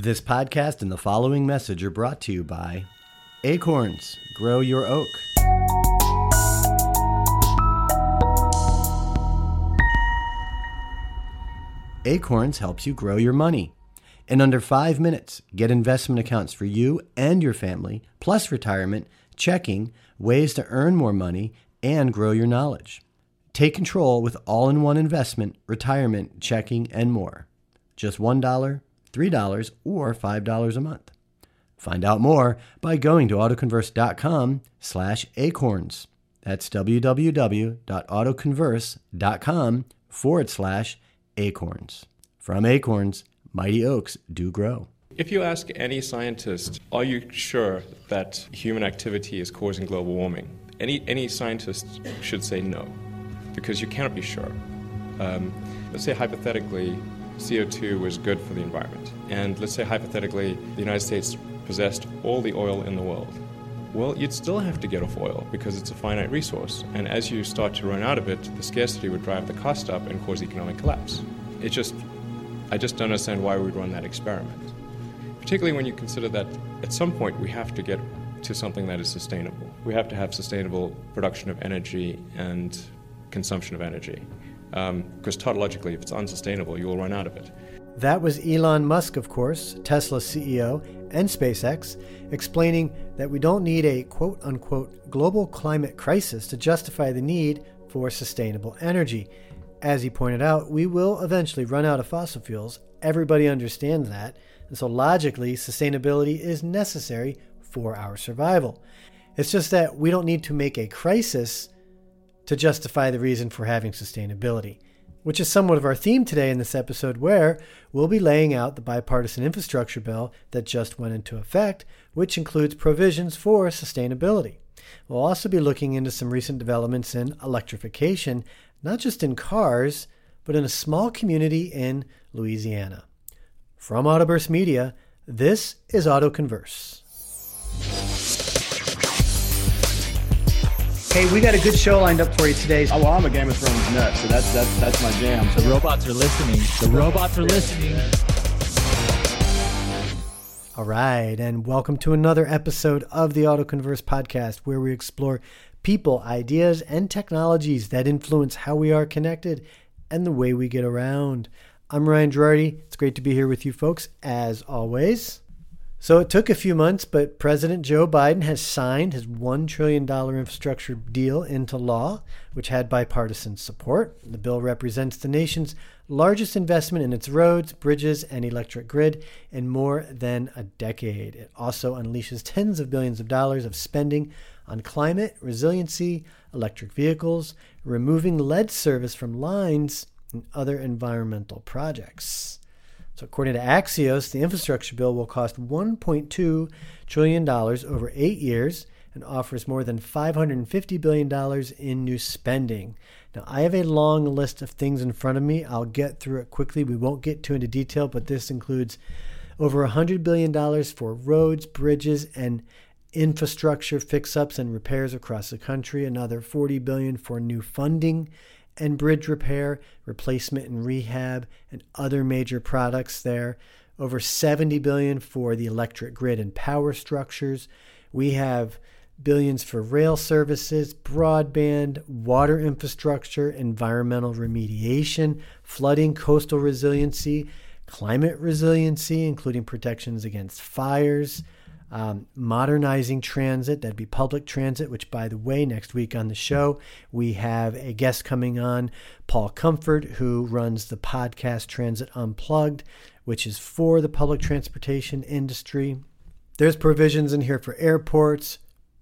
This podcast and the following message are brought to you by Acorns Grow Your Oak. Acorns helps you grow your money. In under five minutes, get investment accounts for you and your family, plus retirement, checking, ways to earn more money, and grow your knowledge. Take control with all in one investment, retirement, checking, and more. Just $1, $3, or $5 a month. Find out more by going to autoconverse.com slash acorns. That's www.autoconverse.com forward slash acorns. From acorns, mighty oaks do grow. If you ask any scientist, are you sure that human activity is causing global warming? Any, any scientist should say no, because you cannot be sure. Um, let's say hypothetically, CO2 was good for the environment, and let's say hypothetically, the United States possessed all the oil in the world. Well, you'd still have to get off oil because it's a finite resource, and as you start to run out of it, the scarcity would drive the cost up and cause economic collapse. It just, I just don't understand why we'd run that experiment. Particularly when you consider that at some point we have to get to something that is sustainable. We have to have sustainable production of energy and consumption of energy. Because um, tautologically, if it's unsustainable, you will run out of it. That was Elon Musk, of course, Tesla's CEO, and SpaceX, explaining that we don't need a quote unquote global climate crisis to justify the need for sustainable energy. As he pointed out, we will eventually run out of fossil fuels. Everybody understands that. And so logically, sustainability is necessary for our survival. It's just that we don't need to make a crisis to justify the reason for having sustainability, which is somewhat of our theme today in this episode, where we'll be laying out the bipartisan infrastructure bill that just went into effect, which includes provisions for sustainability. We'll also be looking into some recent developments in electrification, not just in cars, but in a small community in Louisiana. From Autoburst Media, this is AutoConverse. Hey, we got a good show lined up for you today. Oh, well, I'm a Game of Thrones nut, so that's that's that's my jam. The robots are listening. The robots are listening. All right, and welcome to another episode of the AutoConverse podcast, where we explore people, ideas, and technologies that influence how we are connected and the way we get around. I'm Ryan Girardi. It's great to be here with you folks, as always. So it took a few months, but President Joe Biden has signed his $1 trillion infrastructure deal into law, which had bipartisan support. The bill represents the nation's largest investment in its roads, bridges, and electric grid in more than a decade. It also unleashes tens of billions of dollars of spending on climate, resiliency, electric vehicles, removing lead service from lines, and other environmental projects. So, according to Axios, the infrastructure bill will cost $1.2 trillion over eight years and offers more than $550 billion in new spending. Now, I have a long list of things in front of me. I'll get through it quickly. We won't get too into detail, but this includes over $100 billion for roads, bridges, and infrastructure fix-ups and repairs across the country, another 40 billion for new funding and bridge repair, replacement and rehab, and other major products there. Over 70 billion for the electric grid and power structures. We have billions for rail services, broadband, water infrastructure, environmental remediation, flooding, coastal resiliency, climate resiliency, including protections against fires, um, modernizing transit. That'd be public transit, which, by the way, next week on the show, we have a guest coming on, Paul Comfort, who runs the podcast Transit Unplugged, which is for the public transportation industry. There's provisions in here for airports,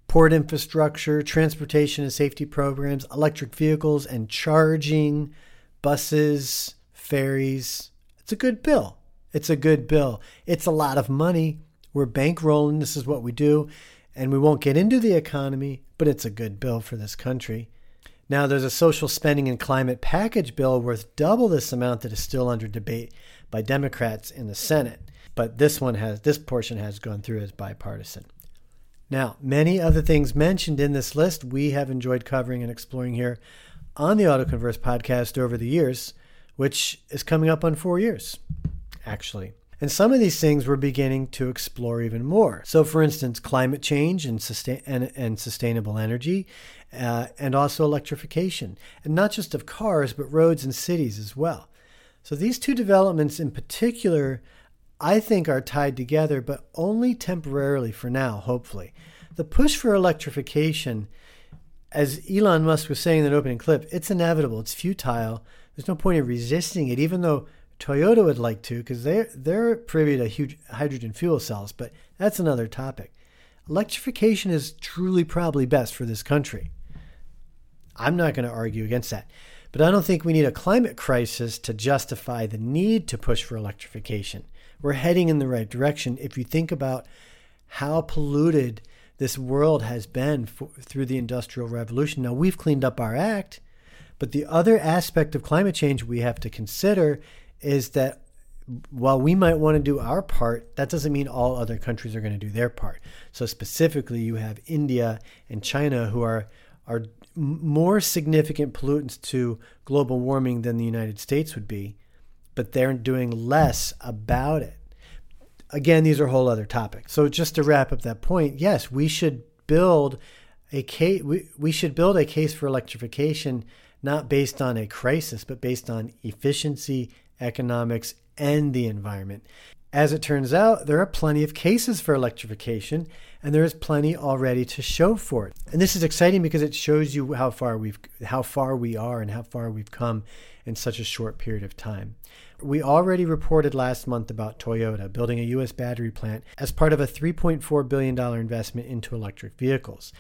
port infrastructure, transportation and safety programs, electric vehicles and charging, buses, ferries. It's a good bill. It's a good bill. It's a lot of money we're bankrolling. This is what we do. And we won't get into the economy, but it's a good bill for this country. Now, there's a social spending and climate package bill worth double this amount that is still under debate by Democrats in the Senate. But this one has, this portion has gone through as bipartisan. Now, many of the things mentioned in this list we have enjoyed covering and exploring here on the AutoConverse podcast over the years, which is coming up on four years, actually. And some of these things we're beginning to explore even more. So, for instance, climate change and, sustain- and, and sustainable energy, uh, and also electrification, and not just of cars, but roads and cities as well. So, these two developments in particular, I think, are tied together, but only temporarily for now, hopefully. The push for electrification, as Elon Musk was saying in that opening clip, it's inevitable, it's futile. There's no point in resisting it, even though Toyota would like to because they're they're privy to huge hydrogen fuel cells, but that's another topic. Electrification is truly probably best for this country. I'm not going to argue against that. But I don't think we need a climate crisis to justify the need to push for electrification. We're heading in the right direction if you think about how polluted this world has been for, through the Industrial Revolution. Now, we've cleaned up our act, but the other aspect of climate change we have to consider is that while we might want to do our part, that doesn't mean all other countries are going to do their part. So specifically, you have India and China who are are more significant pollutants to global warming than the United States would be, but they're doing less about it. Again, these are whole other topics. So just to wrap up that point, yes, we should build a case. We, we should build a case for electrification, not based on a crisis, but based on efficiency economics, and the environment. As it turns out, there are plenty of cases for electrification, and there is plenty already to show for it. And this is exciting because it shows you how far we've how far we are and how far we've come in such a short period of time. We already reported last month about Toyota building a US battery plant as part of a $3.4 billion investment into electric vehicles.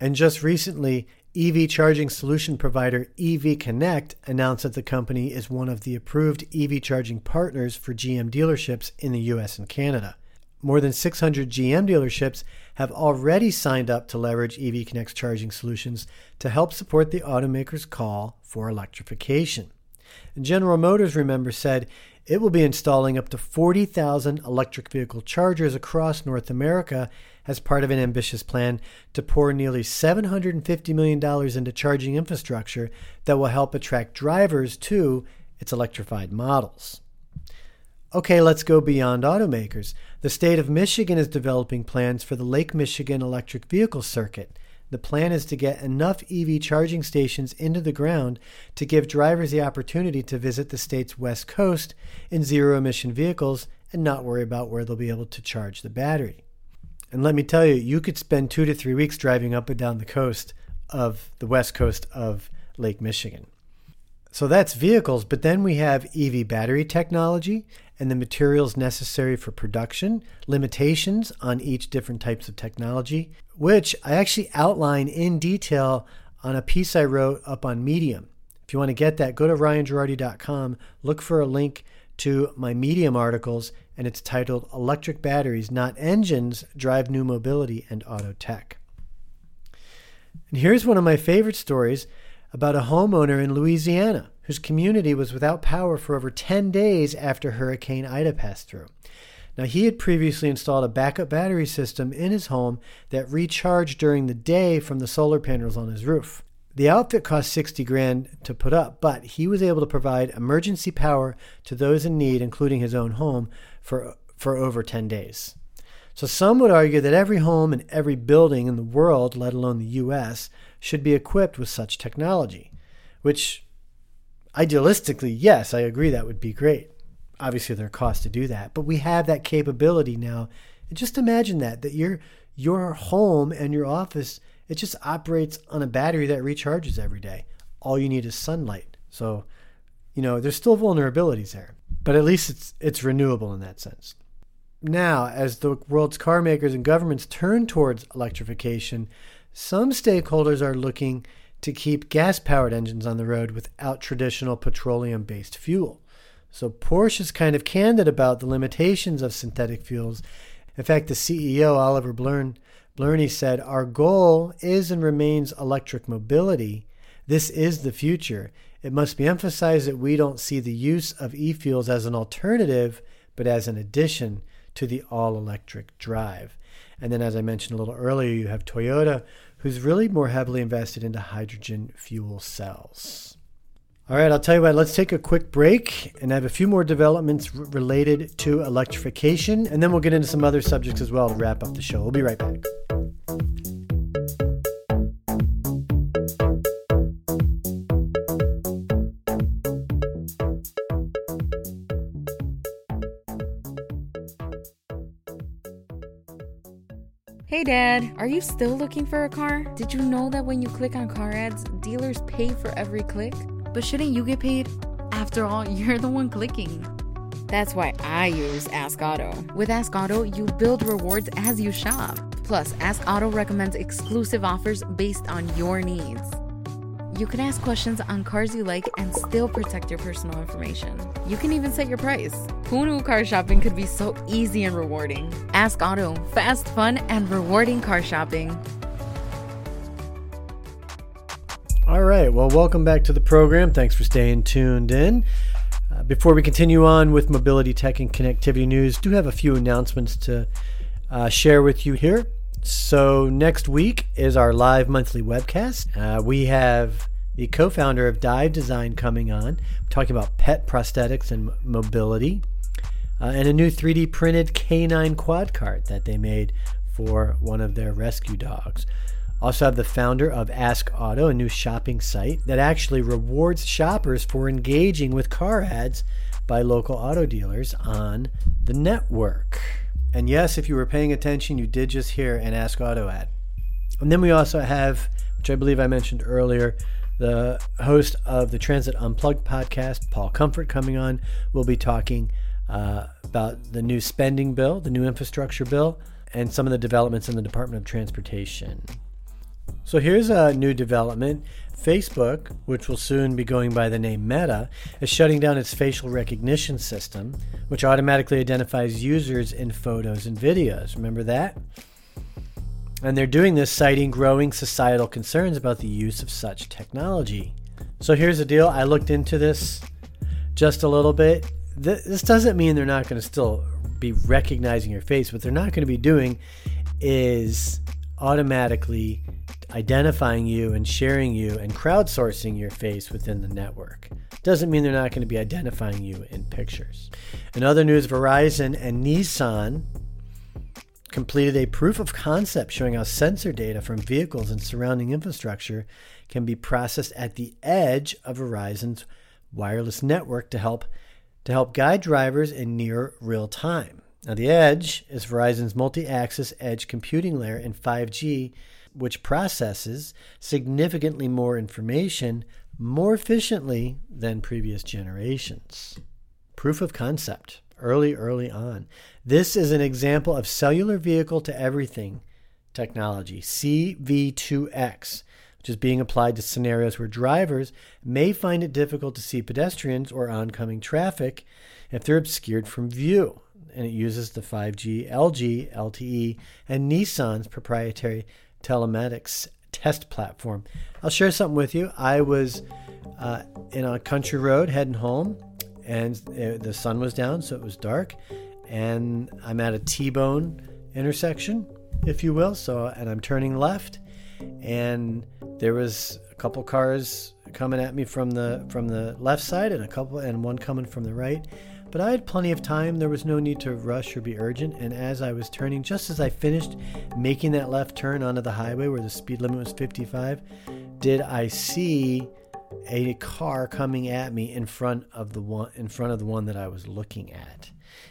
And just recently, EV charging solution provider EV Connect announced that the company is one of the approved EV charging partners for GM dealerships in the US and Canada. More than 600 GM dealerships have already signed up to leverage EV Connect's charging solutions to help support the automaker's call for electrification. General Motors, remember, said it will be installing up to 40,000 electric vehicle chargers across North America as part of an ambitious plan to pour nearly $750 million into charging infrastructure that will help attract drivers to its electrified models. Okay, let's go beyond automakers. The state of Michigan is developing plans for the Lake Michigan electric vehicle circuit. The plan is to get enough EV charging stations into the ground to give drivers the opportunity to visit the state's west coast in zero emission vehicles and not worry about where they'll be able to charge the battery. And let me tell you, you could spend two to three weeks driving up and down the coast of the west coast of Lake Michigan. So that's vehicles, but then we have EV battery technology and the materials necessary for production, limitations on each different types of technology, which I actually outline in detail on a piece I wrote up on Medium. If you want to get that, go to ryangerardi.com, look for a link to my Medium articles, and it's titled Electric Batteries, Not Engines, Drive New Mobility and Auto Tech. And here's one of my favorite stories about a homeowner in Louisiana whose community was without power for over 10 days after Hurricane Ida passed through. Now, he had previously installed a backup battery system in his home that recharged during the day from the solar panels on his roof. The outfit cost 60 grand to put up, but he was able to provide emergency power to those in need, including his own home, for, for over 10 days. So some would argue that every home and every building in the world, let alone the US, should be equipped with such technology, which idealistically, yes, I agree that would be great. Obviously there are costs to do that, but we have that capability now. And just imagine that that your your home and your office it just operates on a battery that recharges every day. All you need is sunlight. So, you know, there's still vulnerabilities there, but at least it's it's renewable in that sense. Now, as the world's car makers and governments turn towards electrification, some stakeholders are looking to keep gas powered engines on the road without traditional petroleum based fuel. So Porsche is kind of candid about the limitations of synthetic fuels. In fact, the CEO, Oliver Blume said, Our goal is and remains electric mobility. This is the future. It must be emphasized that we don't see the use of e fuels as an alternative, but as an addition to the all electric drive. And then, as I mentioned a little earlier, you have Toyota, who's really more heavily invested into hydrogen fuel cells. All right, I'll tell you what, let's take a quick break and I have a few more developments r- related to electrification, and then we'll get into some other subjects as well to wrap up the show. We'll be right back. Hey Dad, are you still looking for a car? Did you know that when you click on car ads, dealers pay for every click? But shouldn't you get paid? After all, you're the one clicking. That's why I use Ask Auto. With Ask Auto, you build rewards as you shop. Plus, Ask Auto recommends exclusive offers based on your needs. You can ask questions on cars you like and still protect your personal information. You can even set your price. Who knew car shopping could be so easy and rewarding? Ask Auto, fast, fun, and rewarding car shopping. All right, well, welcome back to the program. Thanks for staying tuned in. Uh, before we continue on with mobility tech and connectivity news, do have a few announcements to uh, share with you here. So, next week is our live monthly webcast. Uh, we have the co founder of Dive Design coming on, talking about pet prosthetics and mobility, uh, and a new 3D printed canine quad cart that they made for one of their rescue dogs. Also, have the founder of Ask Auto, a new shopping site that actually rewards shoppers for engaging with car ads by local auto dealers on the network. And yes, if you were paying attention, you did just hear an Ask Auto ad. And then we also have, which I believe I mentioned earlier, the host of the Transit Unplugged podcast, Paul Comfort, coming on. We'll be talking uh, about the new spending bill, the new infrastructure bill, and some of the developments in the Department of Transportation. So here's a new development. Facebook, which will soon be going by the name Meta, is shutting down its facial recognition system, which automatically identifies users in photos and videos. Remember that? And they're doing this citing growing societal concerns about the use of such technology. So here's the deal I looked into this just a little bit. This doesn't mean they're not going to still be recognizing your face. What they're not going to be doing is automatically identifying you and sharing you and crowdsourcing your face within the network. Doesn't mean they're not going to be identifying you in pictures. In other news, Verizon and Nissan completed a proof of concept showing how sensor data from vehicles and surrounding infrastructure can be processed at the edge of Verizon's wireless network to help to help guide drivers in near real time. Now the edge is Verizon's multi-access edge computing layer in 5G which processes significantly more information more efficiently than previous generations. Proof of concept, early, early on. This is an example of cellular vehicle to everything technology, CV2X, which is being applied to scenarios where drivers may find it difficult to see pedestrians or oncoming traffic if they're obscured from view. And it uses the 5G, LG, LTE, and Nissan's proprietary telematics test platform. I'll share something with you. I was uh, in a country road heading home, and it, the sun was down, so it was dark. And I'm at a T-bone intersection, if you will. So, and I'm turning left, and there was a couple cars coming at me from the from the left side, and a couple, and one coming from the right. But I had plenty of time. There was no need to rush or be urgent. And as I was turning, just as I finished making that left turn onto the highway where the speed limit was 55, did I see a car coming at me in front of the one in front of the one that I was looking at.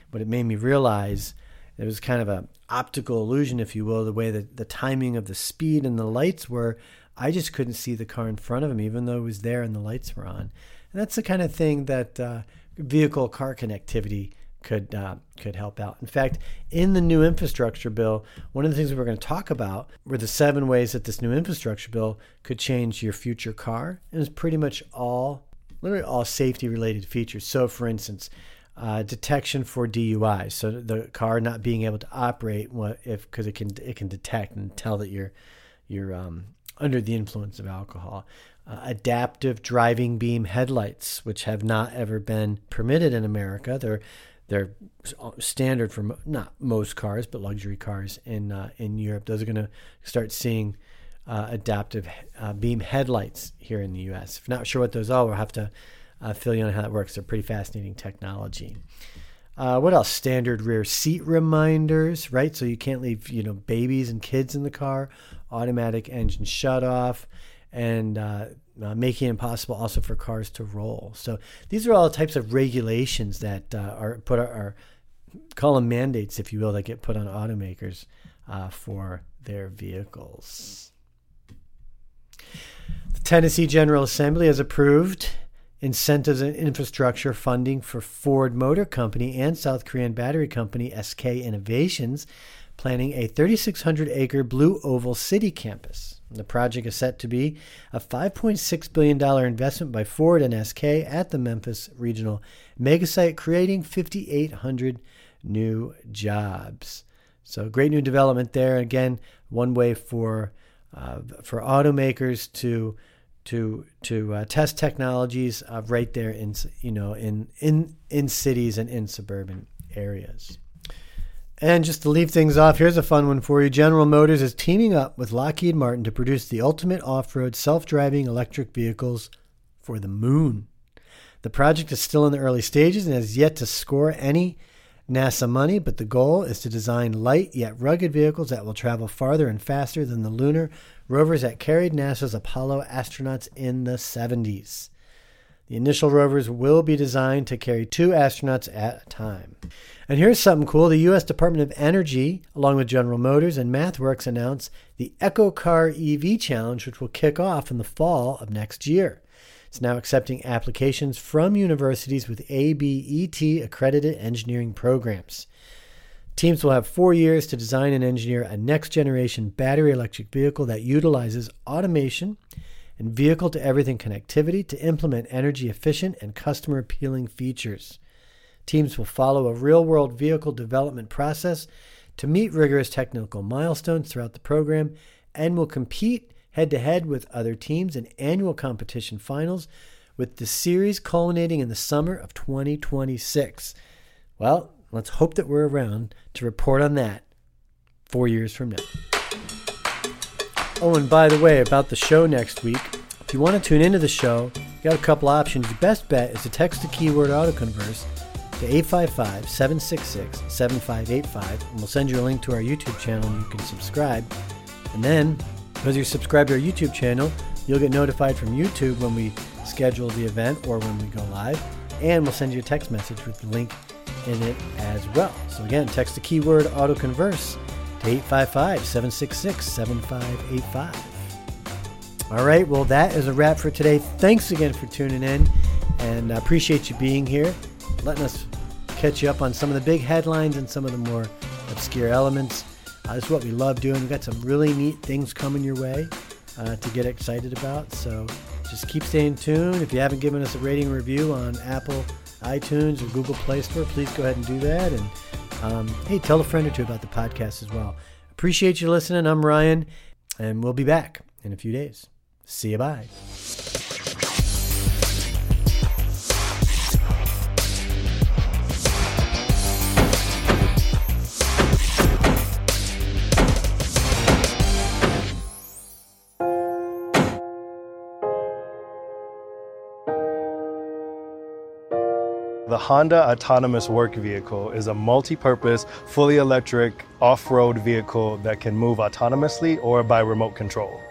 But it made me realize it was kind of an optical illusion, if you will, the way that the timing of the speed and the lights were. I just couldn't see the car in front of him, even though it was there and the lights were on. And that's the kind of thing that uh, vehicle car connectivity could uh, could help out. In fact, in the new infrastructure bill, one of the things we're going to talk about were the seven ways that this new infrastructure bill could change your future car, and it's pretty much all literally all safety related features. So, for instance, uh, detection for DUI, so the car not being able to operate what if because it can it can detect and tell that you're you're um, under the influence of alcohol uh, adaptive driving beam headlights, which have not ever been permitted in America. They're they're standard for not most cars, but luxury cars in uh, in Europe. Those are going to start seeing uh, adaptive uh, beam headlights here in the U.S. If you're not sure what those are, we'll have to uh, fill you on how that works. They're pretty fascinating technology. Uh, what else? Standard rear seat reminders, right? So you can't leave, you know, babies and kids in the car. Automatic engine shut off, and uh, uh, making it impossible also for cars to roll. So these are all types of regulations that uh, are put are, are call them mandates, if you will, that get put on automakers uh, for their vehicles. The Tennessee General Assembly has approved incentives and infrastructure funding for Ford Motor Company and South Korean battery company SK Innovations, planning a 3,600 acre Blue Oval City campus. The project is set to be a $5.6 billion investment by Ford and SK at the Memphis Regional Megasite, creating 5,800 new jobs. So, great new development there. Again, one way for uh, for automakers to to to uh, test technologies uh, right there in you know in in in cities and in suburban areas. And just to leave things off, here's a fun one for you. General Motors is teaming up with Lockheed Martin to produce the ultimate off-road self-driving electric vehicles for the moon. The project is still in the early stages and has yet to score any NASA money, but the goal is to design light yet rugged vehicles that will travel farther and faster than the lunar rovers that carried NASA's Apollo astronauts in the 70s. The initial rovers will be designed to carry two astronauts at a time. And here's something cool the U.S. Department of Energy, along with General Motors and MathWorks, announced the EcoCAR EV Challenge, which will kick off in the fall of next year. It's now accepting applications from universities with ABET accredited engineering programs. Teams will have four years to design and engineer a next generation battery electric vehicle that utilizes automation and vehicle to everything connectivity to implement energy efficient and customer appealing features. Teams will follow a real world vehicle development process to meet rigorous technical milestones throughout the program and will compete head to head with other teams in annual competition finals, with the series culminating in the summer of 2026. Well, let's hope that we're around to report on that four years from now. Oh, and by the way, about the show next week, if you want to tune into the show, you got a couple options. Your best bet is to text the keyword autoconverse to 855 766 7585, and we'll send you a link to our YouTube channel and you can subscribe. And then because you're subscribed to our YouTube channel, you'll get notified from YouTube when we schedule the event or when we go live, and we'll send you a text message with the link in it as well. So again, text the keyword autoconverse to 855 766 7585. All right, well, that is a wrap for today. Thanks again for tuning in, and I appreciate you being here, letting us catch you up on some of the big headlines and some of the more obscure elements. Uh, this is what we love doing. We've got some really neat things coming your way uh, to get excited about. So just keep staying tuned. If you haven't given us a rating review on Apple, iTunes, or Google Play Store, please go ahead and do that. And um, hey, tell a friend or two about the podcast as well. Appreciate you listening. I'm Ryan, and we'll be back in a few days. See you. Bye. The Honda Autonomous Work Vehicle is a multi purpose, fully electric off road vehicle that can move autonomously or by remote control.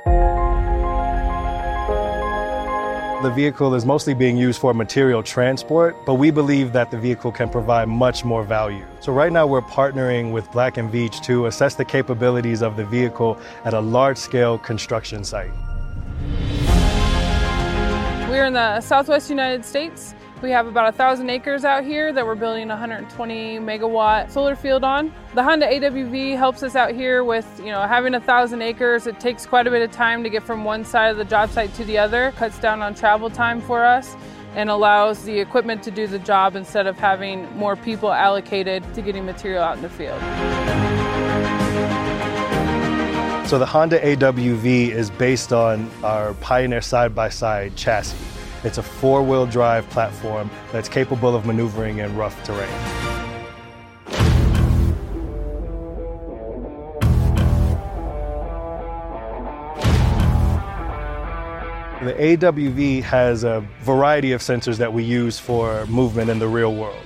The vehicle is mostly being used for material transport, but we believe that the vehicle can provide much more value. So, right now, we're partnering with Black and Veatch to assess the capabilities of the vehicle at a large scale construction site. We're in the southwest United States. We have about a thousand acres out here that we're building a 120 megawatt solar field on. The Honda AWV helps us out here with, you know, having a thousand acres. It takes quite a bit of time to get from one side of the job site to the other. Cuts down on travel time for us and allows the equipment to do the job instead of having more people allocated to getting material out in the field. So the Honda AWV is based on our Pioneer side by side chassis. It's a four wheel drive platform that's capable of maneuvering in rough terrain. The AWV has a variety of sensors that we use for movement in the real world.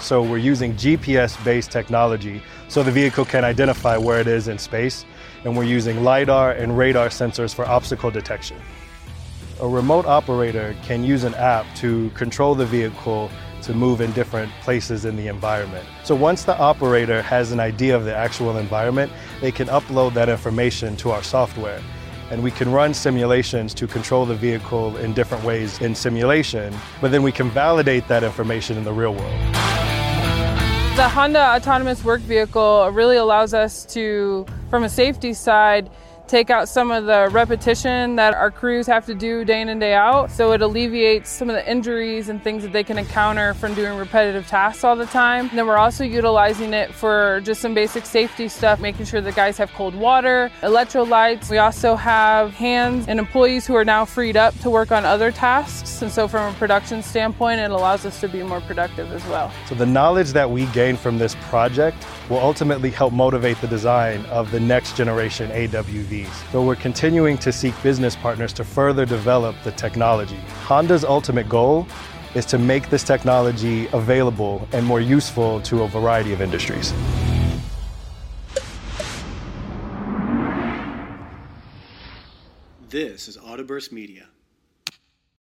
So we're using GPS based technology so the vehicle can identify where it is in space, and we're using LiDAR and radar sensors for obstacle detection. A remote operator can use an app to control the vehicle to move in different places in the environment. So once the operator has an idea of the actual environment, they can upload that information to our software and we can run simulations to control the vehicle in different ways in simulation, but then we can validate that information in the real world. The Honda Autonomous Work Vehicle really allows us to, from a safety side, take out some of the repetition that our crews have to do day in and day out. So it alleviates some of the injuries and things that they can encounter from doing repetitive tasks all the time. And then we're also utilizing it for just some basic safety stuff, making sure the guys have cold water, electrolytes. We also have hands and employees who are now freed up to work on other tasks. And so from a production standpoint, it allows us to be more productive as well. So the knowledge that we gain from this project will ultimately help motivate the design of the next generation AWV. So we're continuing to seek business partners to further develop the technology. Honda's ultimate goal is to make this technology available and more useful to a variety of industries. This is Autoburst Media.